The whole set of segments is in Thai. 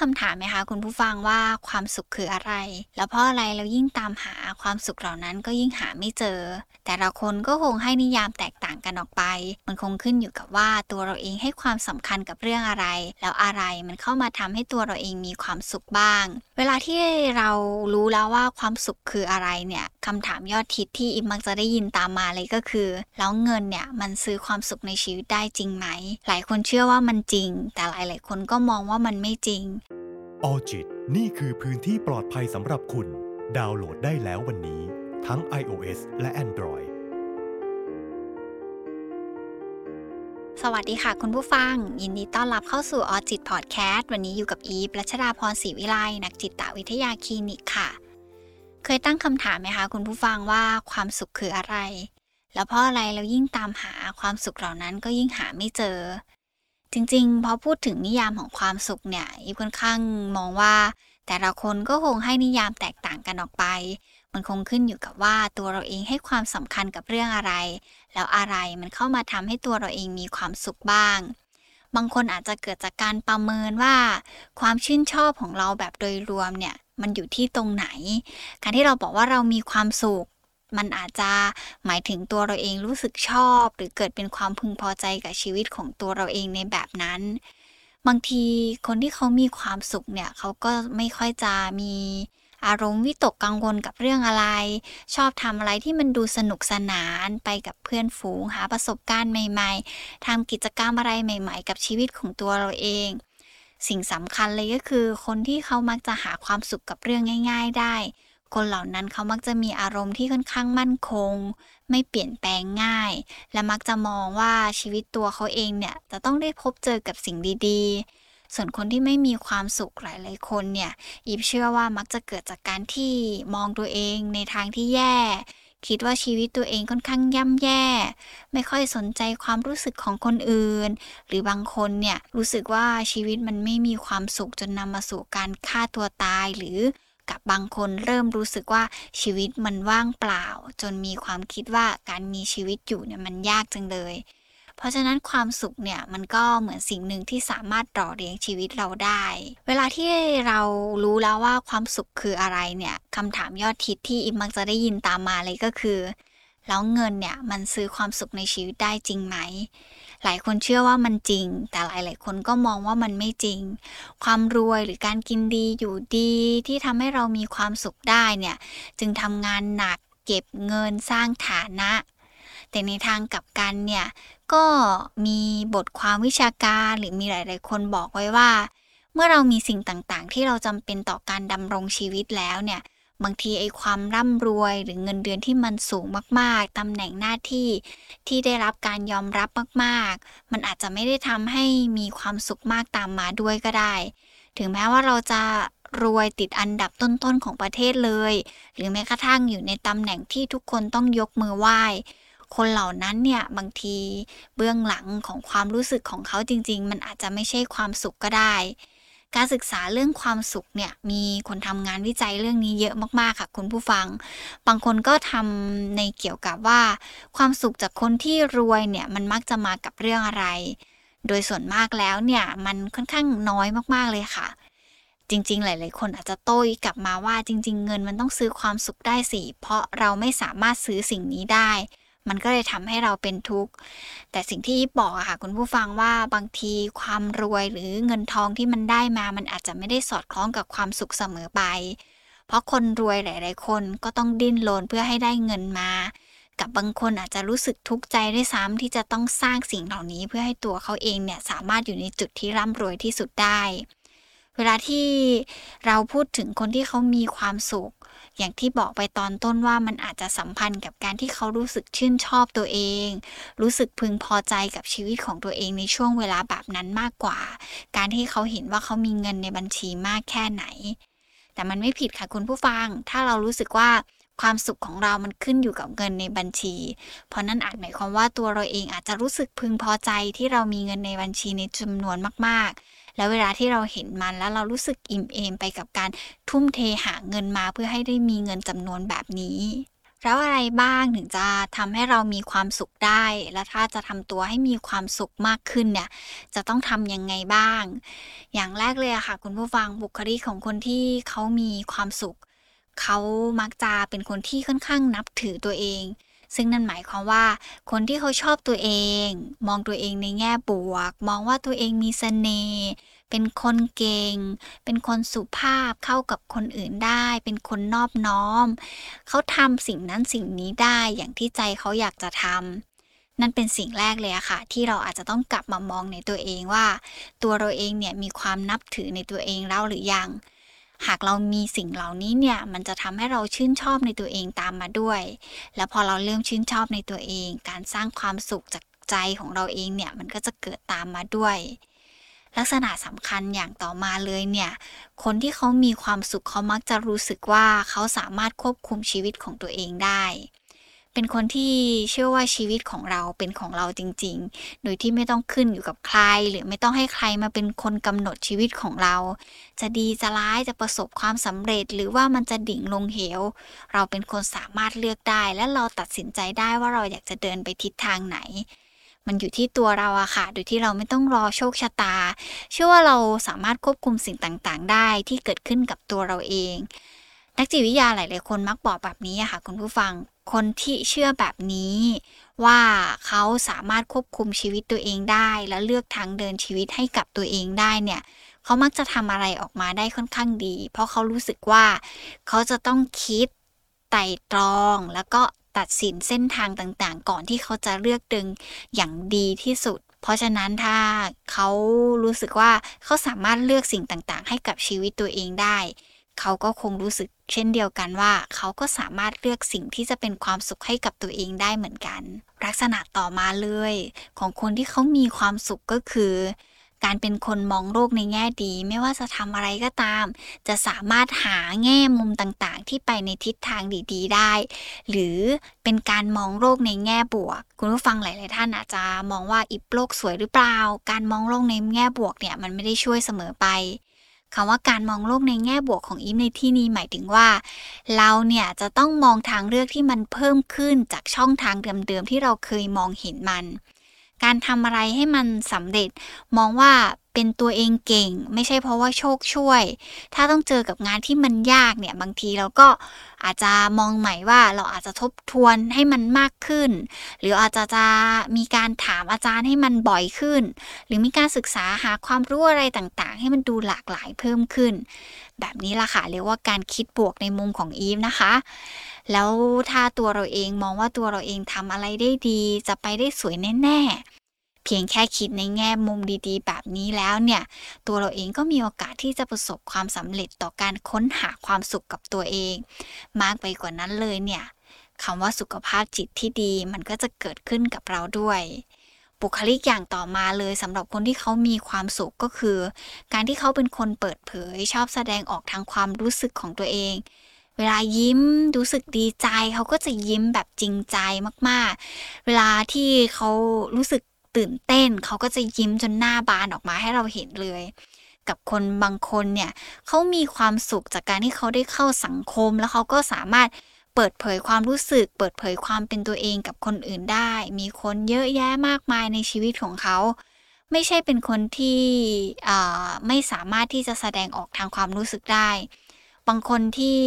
คำถามไหมคะคุณผู้ฟังว่าความสุขคืออะไร แล้วเพราะอะไรเรายิ่งตามหาความสุขเหล่านั้นก็ยิ่งหาไม่เจอ แต่ละคนก็คงให้นิยามแตกต่างกันออกไป มันคงขึ้นอยู่กับว่าตัวเราเองให้ความสำคัญกับเรื่องอะไร แล้วอะไรมันเข้ามาทำให้ตัวเราเองมีความสุขบ้าง เวลาที่เรารู้แล้วว่าความสุขคืออะไรเนี่ยคำถามยอดทิศที่อิมมักจะได้ยินตามมาเลยก็คือ แล้วเงินเนี่ยมันซื้อความสุขในชีวิตได้จริงไหม หลายคนเชื่อว่ามันจริง แต่หลาย ๆ คนก็มองว่ามันไม่จริง ออจิตนี่คือพื้นที่ปลอดภัยสำหรับคุณ ดาวน์โหลดได้แล้ววันนี้ ทั้ง iOS และ Android สวัสดีค่ะคุณผู้ฟัง ยินดีต้อนรับเข้าสู่ออจิตพอดแคสต์วันนี้อยู่กับอีฟรัชดาพรศรีวิไลนักจิตวิทยาคลินิกค่ะ เคยตั้งคำถามไหมคะคุณผู้ฟังว่าความสุขคืออะไร แล้วเพราะอะไรเรายิ่งตามหาความสุขเหล่านั้นก็ยิ่งหาไม่เจอ จริงๆ พอพูดถึงนิยามของความสุขเนี่ยอีค่อนข้างมองว่า แต่ละคนก็คงให้นิยามแตกต่างกันออกไป มันคงขึ้นอยู่กับว่าตัวเราเองให้ความสำคัญกับเรื่องอะไร แล้วอะไรมันเข้ามาทำให้ตัวเราเองมีความสุขบ้าง บางคนอาจจะเกิดจากการประเมินว่า ความชื่นชอบของเราแบบโดยรวมเนี่ยมันอยู่ที่ตรงไหน การที่เราบอกว่าเรามีความสุข มันอาจจะหมายถึงตัวเราเองรู้สึกชอบ หรือเกิดเป็นความพึงพอใจกับชีวิตของตัวเราเองในแบบนั้น บางทีคนที่เขามีความสุขเนี่ยเขาก็ไม่ค่อยจะมีอารมณ์วิตกกังวลกับเรื่องอะไร ชอบทำอะไรที่มันดูสนุกสนานไปกับเพื่อนฝูงหาประสบการณ์ใหม่ๆทำกิจกรรมอะไรใหม่ ๆ กับชีวิตของตัวเราเอง สิ่งสำคัญเลยก็คือ คนที่เขามักจะหาความสุขกับเรื่องง่าย ๆ ได้ คนเหล่านั้นเขามักจะมีอารมณ์ที่ค่อนข้างมั่นคง ไม่เปลี่ยนแปลงง่าย และมักจะมองว่าชีวิตตัวเขาเองเนี่ยจะต้องได้พบเจอกับสิ่งดีๆ ส่วนคนที่ไม่มีความสุขหลายๆคนเนี่ยอีฟเชื่อว่ามักจะเกิดจากการที่มองตัวเองในทางที่แย่ คิดว่าชีวิตตัวเองค่อนข้างย่ำแย่ ไม่ค่อยสนใจความรู้สึกของคนอื่น หรือบางคนเนี่ยรู้สึกว่าชีวิตมันไม่มีความสุขจนนำมาสู่การฆ่าตัวตายหรือ กับบางคนเริ่มรู้สึกว่าชีวิตมันว่างเปล่า จนมีความคิดว่าการมีชีวิตอยู่เนี่ยมันยากจังเลย เพราะฉะนั้นความสุขเนี่ยมันก็เหมือนสิ่งหนึ่งที่สามารถต่อเลี้ยงชีวิตเราได้ เวลาที่เรารู้แล้วว่าความสุขคืออะไรเนี่ยคำถามยอดทิศที่อิมมักจะได้ยินตามมาเลยก็คือ แล้วเงินเนี่ยมันซื้อความสุขในชีวิตได้จริงไหม หลายคนเชื่อว่ามันจริง แต่หลาย ๆ คนก็มองว่ามันไม่จริง ความรวยหรือการกินดีอยู่ดีที่ทำให้เรามีความสุขได้เนี่ย จึงทำงานหนักเก็บเงินสร้างฐานะ แต่ในทางกลับกันเนี่ย ก็มีบทความวิชาการหรือมีหลาย ๆ คนบอกไว้ว่า เมื่อเรามีสิ่งต่าง ๆ ที่เราจำเป็นต่อการดำรงชีวิตแล้วเนี่ย บางทีไอ้ความร่ำรวยหรือเงินเดือนที่มันสูงมากๆตำแหน่งหน้าที่ที่ได้รับการยอมรับมากๆ มันอาจจะไม่ได้ทำให้มีความสุขมากตามมาด้วยก็ได้ ถึงแม้ว่าเราจะรวยติดอันดับต้นๆของประเทศเลย หรือแม้กระทั่งอยู่ในตำแหน่งที่ทุกคนต้องยกมือไหว้คนเหล่านั้นเนี่ยบางทีเบื้องหลังของความรู้สึกของเขาจริง ๆ มันอาจจะไม่ใช่ความสุขก็ได้ การศึกษาเรื่องความสุขเนี่ยมีคนทำงานวิจัยเรื่องนี้เยอะมากๆค่ะคุณผู้ฟัง บางคนก็ทำในเกี่ยวกับว่า ความสุขจากคนที่รวยเนี่ยมันมักจะมากับเรื่องอะไร โดยส่วนมากแล้วเนี่ยมันค่อนข้างน้อยมากๆเลยค่ะ จริง ๆ หลาย ๆ คนอาจจะโต้กลับมาว่าจริง ๆ เงินมันต้องซื้อความสุขได้สิเพราะเราไม่สามารถซื้อสิ่งนี้ได้ มันก็เลยทำให้เราเป็นทุกข์ แต่สิ่งที่บอกอะค่ะคุณผู้ฟังว่าบางทีความรวยหรือเงินทองที่มันได้มา มันอาจจะไม่ได้สอดคล้องกับความสุขเสมอไป เพราะคนรวยหลาย ๆ คนก็ต้องดิ้นรนเพื่อให้ได้เงินมา กับบางคนอาจจะรู้สึกทุกข์ใจด้วยซ้ำที่จะต้องสร้างสิ่งเหล่านี้เพื่อให้ตัวเขาเองเนี่ยสามารถอยู่ในจุดที่ร่ำรวยที่สุดได้ เวลาที่เราพูดถึงคนที่เขามีความสุข อย่างที่บอกไปตอนต้นว่ามันอาจจะสัมพันธ์กับการที่เขารู้สึกชื่นชอบตัวเอง รู้สึกพึงพอใจกับชีวิตของตัวเองในช่วงเวลาแบบนั้นมากกว่า การที่เขาเห็นว่าเขามีเงินในบัญชีมากแค่ไหน แต่มันไม่ผิดค่ะคุณผู้ฟัง ถ้าเรารู้สึกว่าความสุขของเรามันขึ้นอยู่กับเงินในบัญชี เพราะนั่นอาจหมายความว่าตัวเราเองอาจจะรู้สึกพึงพอใจที่เรามีเงินในบัญชีในจำนวนมากๆ แล้วเวลาที่เราเห็นมันแล้วเรารู้สึกอิ่มเอมไปกับการทุ่มเทหาเงินมาเพื่อให้ได้มีเงินจำนวนแบบนี้แล้วอะไรบ้างถึงจะทำให้เรามีความสุขได้ และถ้าจะทำตัวให้มีความสุขมากขึ้นเนี่ย จะต้องทำยังไงบ้าง อย่างแรกเลยอะค่ะ คุณผู้ฟังบุคลิกของคนที่เขามีความสุข เขามักจะเป็นคนที่ค่อนข้างนับถือตัวเอง ซึ่งนั่นหมายความว่า คนที่เขาชอบตัวเอง มองตัวเองในแง่บวก มองว่าตัวเองมีเสน่ห์ เป็นคนเก่ง เป็นคนสุภาพเข้ากับคนอื่นได้ เป็นคนนอบน้อม เขาทำสิ่งนั้นสิ่งนี้ได้อย่างที่ใจเขาอยากจะทำนั่นเป็นสิ่งแรกเลยอะค่ะ ที่เราอาจจะต้องกลับมามองในตัวเองว่า ตัวเราเองเนี่ยมีความนับถือในตัวเองแล้วหรือยัง หากเรามีสิ่งเหล่านี้เนี่ยมันจะทำให้เราชื่นชอบในตัวเองตามมาด้วย แล้วพอเราเริ่มชื่นชอบในตัวเอง การสร้างความสุขจากใจของเราเองเนี่ยมันก็จะเกิดตามมาด้วย ลักษณะสำคัญอย่างต่อมาเลยเนี่ย คนที่เขามีความสุขเขามักจะรู้สึกว่าเขาสามารถควบคุมชีวิตของตัวเองได้ เป็นคนที่เชื่อว่าชีวิตของเราเป็นของเราจริง ๆ โดยที่ไม่ต้องขึ้นอยู่กับใคร หรือไม่ต้องให้ใครมาเป็นคนกำหนดชีวิตของเรา จะดีจะร้ายจะประสบความสำเร็จ หรือว่ามันจะดิ่งลงเหว เราเป็นคนสามารถเลือกได้ และเราตัดสินใจได้ว่าเราอยากจะเดินไปทิศทางไหน มันอยู่ที่ตัวเราอะค่ะ โดยที่เราไม่ต้องรอโชคชะตา เชื่อว่าเราสามารถควบคุมสิ่งต่างๆ ได้ที่เกิดขึ้นกับตัวเราเอง นักจิตวิทยาหลายๆคนมักบอกแบบนี้อะค่ะ คุณผู้ฟังคนที่เชื่อแบบนี้ ว่าเขาสามารถควบคุมชีวิตตัวเองได้ และเลือกทางเดินชีวิตให้กับตัวเองได้เนี่ยเขามักจะทำอะไรออกมาได้ค่อนข้างดี เพราะเขารู้สึกว่าเขาจะต้องคิดไต่ตรองแล้วก็ ตัดสินเส้นทางต่างๆ ก่อนที่เขาจะเลือกดึงอย่างดีที่สุด เพราะฉะนั้นถ้าเขารู้สึกว่าเขาสามารถเลือกสิ่งต่างๆ ให้กับชีวิตตัวเองได้ เขาก็คงรู้สึกเช่นเดียวกันว่า เขาก็สามารถเลือกสิ่งที่จะเป็นความสุขให้กับตัวเองได้เหมือนกัน ลักษณะต่อมาเลย ของคนที่เขามีความสุขก็คือ การเป็นคนมองโลกในแง่ดี ไม่ว่าจะทำอะไรก็ตาม จะสามารถหาแง่มุมต่างๆ ที่ไปในทิศทางดีๆ ได้ หรือเป็นการมองโลกในแง่บวก คุณผู้ฟังหลาย ๆ ท่านอาจจะมองว่าอิบโลกสวยหรือเปล่า การมองโลกในแง่บวกเนี่ยมันไม่ได้ช่วยเสมอไปคำว่าการมองโลกในแง่บวกของอิฟในที่นี้หมายถึงว่า เราเนี่ยจะต้องมองทางเลือกที่มันเพิ่มขึ้นจากช่องทางเดิมๆที่เราเคยมองเห็นมัน การทำอะไรให้มันสำเร็จ มองว่าเป็นตัวเองเก่ง ไม่ใช่เพราะว่าโชคช่วย ถ้าต้องเจอกับงานที่มันยากเนี่ยบางทีเราก็อาจจะมองใหม่ว่าเราอาจจะทบทวนให้มันมากขึ้น หรืออาจจะจะมีการถามอาจารย์ให้มันบ่อยขึ้น หรือมีการศึกษาหาความรู้อะไรต่างๆ ให้มันดูหลากหลายเพิ่มขึ้น แบบนี้ล่ะค่ะเรียกว่าการคิดบวกในมุมของอีฟนะคะแล้วถ้าตัวเราเองมองว่าตัวเราเองทำอะไรได้ดี จะไปได้สวยแน่ ๆ เพียงแค่คิดในแง่มุมดีๆ แบบนี้แล้วเนี่ย ตัวเราเองก็มีโอกาสที่จะประสบความสำเร็จต่อการค้นหาความสุขกับตัวเอง มากไปกว่านั้นเลยเนี่ยคำว่าสุขภาพจิตที่ดีมันก็จะเกิดขึ้นกับเราด้วยบุคลิกอย่างต่อมาเลยสำหรับคนที่เขามีความสุขก็คือ การที่เขาเป็นคนเปิดเผย ชอบแสดงออกทางความรู้สึกของตัวเอง เวลายิ้มรู้สึกดีใจ เขาก็จะยิ้มแบบจริงใจมากๆ เวลาที่เขารู้สึก ตื่นเต้น เขาก็จะยิ้มจนหน้าบานออกมาให้เราเห็นเลย กับคนบางคนเนี่ยเขามีความสุขจากการที่เขาได้เข้าสังคม แล้วเขาก็สามารถเปิดเผยความรู้สึก เปิดเผยความเป็นตัวเองกับคนอื่นได้ มีคนเยอะแยะมากมายในชีวิตของเขา ไม่ใช่เป็นคนที่ไม่สามารถที่จะแสดงออกทางความรู้สึกได้บางคนที่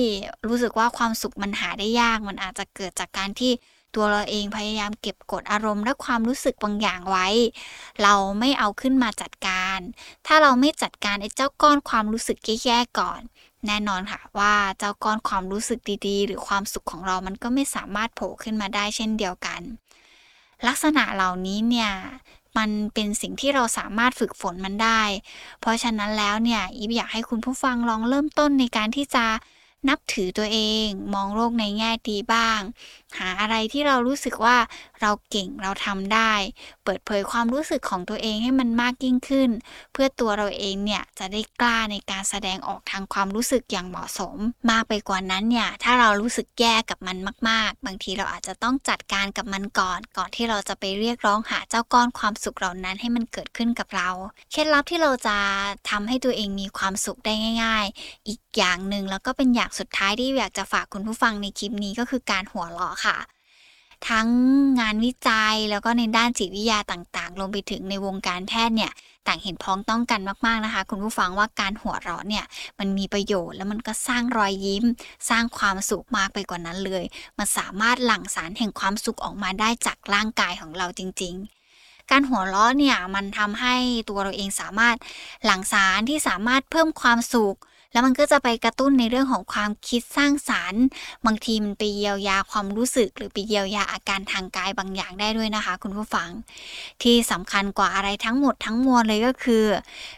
รู้สึกว่าความสุขมันหาได้ยาก มันอาจจะเกิดจากการที่ ตัวเราเองพยายามเก็บกดอารมณ์และความรู้สึกบางอย่างไว้ เราไม่เอาขึ้นมาจัดการ ถ้าเราไม่จัดการไอ้เจ้าก้อนความรู้สึกแย่ๆก่อน แน่นอนค่ะว่าเจ้าก้อนความรู้สึกดีๆ หรือความสุขของเรามันก็ไม่สามารถโผล่ขึ้นมาได้เช่นเดียวกัน ลักษณะเหล่านี้เนี่ยมันเป็นสิ่งที่เราสามารถฝึกฝนมันได้ เพราะฉะนั้นแล้วเนี่ยอีฟอยากให้คุณผู้ฟังลองเริ่มต้นในการที่จะนับถือตัวเอง มองโลกในแง่ดีบ้าง หาอะไรที่เรารู้สึกว่าเราเก่งเราทำได้ เปิดเผยความรู้สึกของตัวเองให้มันมากยิ่งขึ้น เพื่อตัวเราเองเนี่ยจะได้กล้าในการแสดงออกทางความรู้สึกอย่างเหมาะสม มากไปกว่านั้นเนี่ยถ้าเรารู้สึกแย่กับมันมาก ๆ บางทีเราอาจจะต้องจัดการกับมันก่อน ก่อนที่เราจะไปเรียกร้องหาเจ้าก้อนความสุขเหล่านั้นให้มันเกิดขึ้นกับเรา เคล็ดลับที่เราจะทำให้ตัวเองมีความสุขได้ง่าย ๆ อีกอย่างหนึ่งแล้วก็เป็นอย่างสุดท้ายที่อยากจะฝากคุณผู้ฟังในคลิปนี้ก็คือการหัวเราะค่ะ ทั้งงานวิจัยแล้วก็ในด้านจิตวิทยาต่างๆรวมไปถึงในวงการแพทย์เนี่ยต่างเห็นพ้องต้องกันมากๆนะคะ คุณผู้ฟังว่าการหัวเราะเนี่ยมันมีประโยชน์แล้วมันก็สร้างรอยยิ้ม สร้างความสุขมากไปกว่านั้นเลย มันสามารถหลั่งสารแห่งความสุขออกมาได้จากร่างกายของเราจริง ๆการหัวเราะเนี่ยมันทำให้ตัวเราเองสามารถหลั่งสารที่สามารถเพิ่มความสุข แล้วมันก็จะไปกระตุ้นในเรื่องของความคิดสร้างสารรค์ บางทีมันไปเยียวยาความรู้สึก หรือไปเยียวยาอาการทางกายบางอย่างได้ด้วยนะคะ คุณผู้ฟัง ที่สำคัญกว่าอะไรทั้งหมดทั้งมวลเลยก็คือ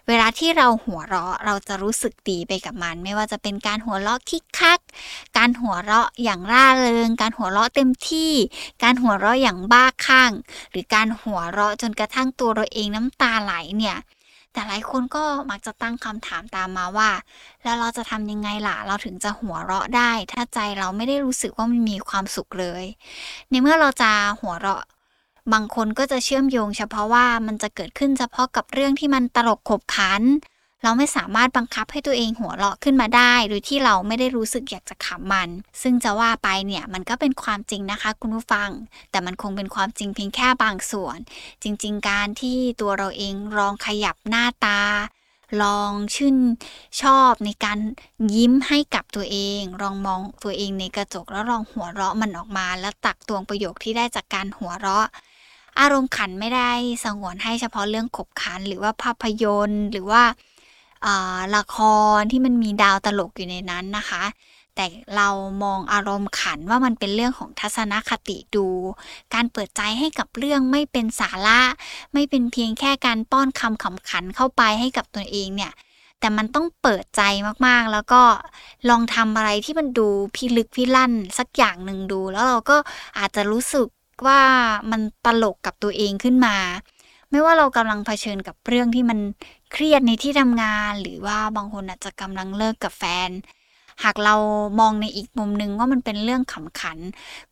เวลาที่เราหัวเราะเราจะรู้สึกดีไปกับมัน ไม่ว่าจะเป็นการหัวเราะคิกคัก การหัวเราะอย่างร่าเริง การหัวเราะเต็มที่ การหัวเราะอย่างบ้าคลั่ง หรือการหัวเราะจนกระทั่งตัวเราเองน้ำตาไหลเนี่ย แต่หลายคนก็มักจะตั้งคำถามตามมาว่า แล้วเราจะทำยังไงล่ะ เราถึงจะหัวเราะได้ ถ้าใจเราไม่ได้รู้สึกว่ามันมีความสุขเลย ในเมื่อเราจะหัวเราะ บางคนก็จะเชื่อมโยงเฉพาะว่ามันจะเกิดขึ้นเฉพาะกับเรื่องที่มันตลกขบขัน เราไม่สามารถบังคับให้ตัวเองหัวเราะขึ้นมาได้ โดยที่เราไม่ได้รู้สึกอยากจะขำมัน ซึ่งจะว่าไปเนี่ยมันก็เป็นความจริงนะคะ คุณผู้ฟัง แต่มันคงเป็นความจริงเพียงแค่บางส่วน จริง ๆ การที่ตัวเราเองลองขยับหน้าตาลองชื่นชอบในการยิ้มให้กับตัวเอง ลองมองตัวเองในกระจกแล้วลองหัวเราะมันออกมา แล้วตักตวงประโยคที่ได้จากการหัวเราะ อารมณ์ขันไม่ได้สงวนให้เฉพาะเรื่องขบขันหรือว่าภาพยนตร์ หรือว่า ละครที่มันมีดาวตลกอยู่ในนั้นนะคะ แต่เรามองอารมณ์ขันว่ามันเป็นเรื่องของทัศนคติดู การเปิดใจให้กับเรื่องไม่เป็นสาระ ไม่เป็นเพียงแค่การป้อนคำขำขันเข้าไปให้กับตัวเองเนี่ยแต่มันต้องเปิดใจมากๆ แล้วก็ลองทำอะไรที่มันดูพิลึกพิลั่นสักอย่างหนึ่งดู แล้วเราก็อาจจะรู้สึกว่ามันตลกกับตัวเองขึ้นมา ไม่ว่าเรากำลังเผชิญกับเรื่องที่มัน เครียดในที่ทำงาน หรือว่าบางคนอาจจะกำลังเลิกกับแฟน หากเรามองในอีกมุมหนึ่งว่ามันเป็นเรื่องขำขัน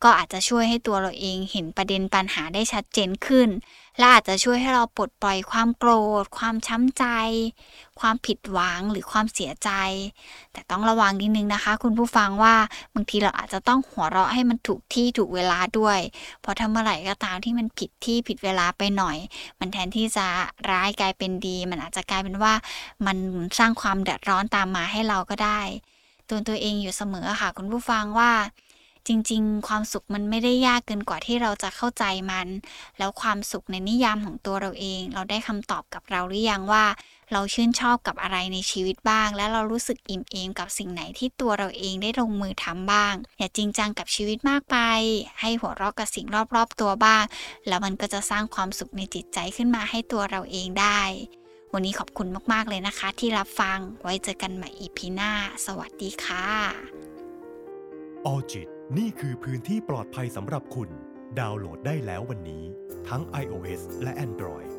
ก็อาจจะช่วยให้ตัวเราเองเห็นประเด็นปัญหาได้ชัดเจนขึ้น และอาจจะช่วยให้เราปลดปล่อยความโกรธ ความช้ำใจ ความผิดหวังหรือความเสียใจ แต่ต้องระวังนิดนึงนะคะ คุณผู้ฟังว่าบางทีเราอาจจะต้องหัวเราะให้มันถูกที่ถูกเวลาด้วย เพราะถ้าเมื่อไหร่ก็ตามที่มันผิดที่ผิดเวลาไปหน่อย มันแทนที่จะร้ายกลายเป็นดี มันอาจจะกลายเป็นว่ามันสร้างความเดือดร้อนตามมาให้เราก็ได้ ตือนตัวเองอยู่เสมอค่ะ คุณผู้ฟังว่า จริง ๆ ความสุขมันไม่ได้ยากเกินกว่าที่เราจะเข้าใจมัน แล้วความสุขในนิยามของตัวเราเอง เราได้คำตอบกับเราหรือยังว่า เราชื่นชอบกับอะไรในชีวิตบ้าง และเรารู้สึกอิ่มเอมกับสิ่งไหนที่ตัวเราเองได้ลงมือทำบ้าง อย่าจริงจังกับชีวิตมากไป ให้หัวเราะกับสิ่งรอบๆตัวบ้าง แล้วมันก็จะสร้างความสุขในจิตใจขึ้นมาให้ตัวเราเองได้ วันนี้ขอบคุณมาก ๆ เลยนะคะ ที่รับฟังไว้เจอกันใหม่อีพีหน้า สวัสดีค่ะออจิตนี่คือพื้นที่ปลอดภัยสำหรับคุณ ดาวน์โหลดได้แล้ววันนี้ ทั้ง iOS และ Android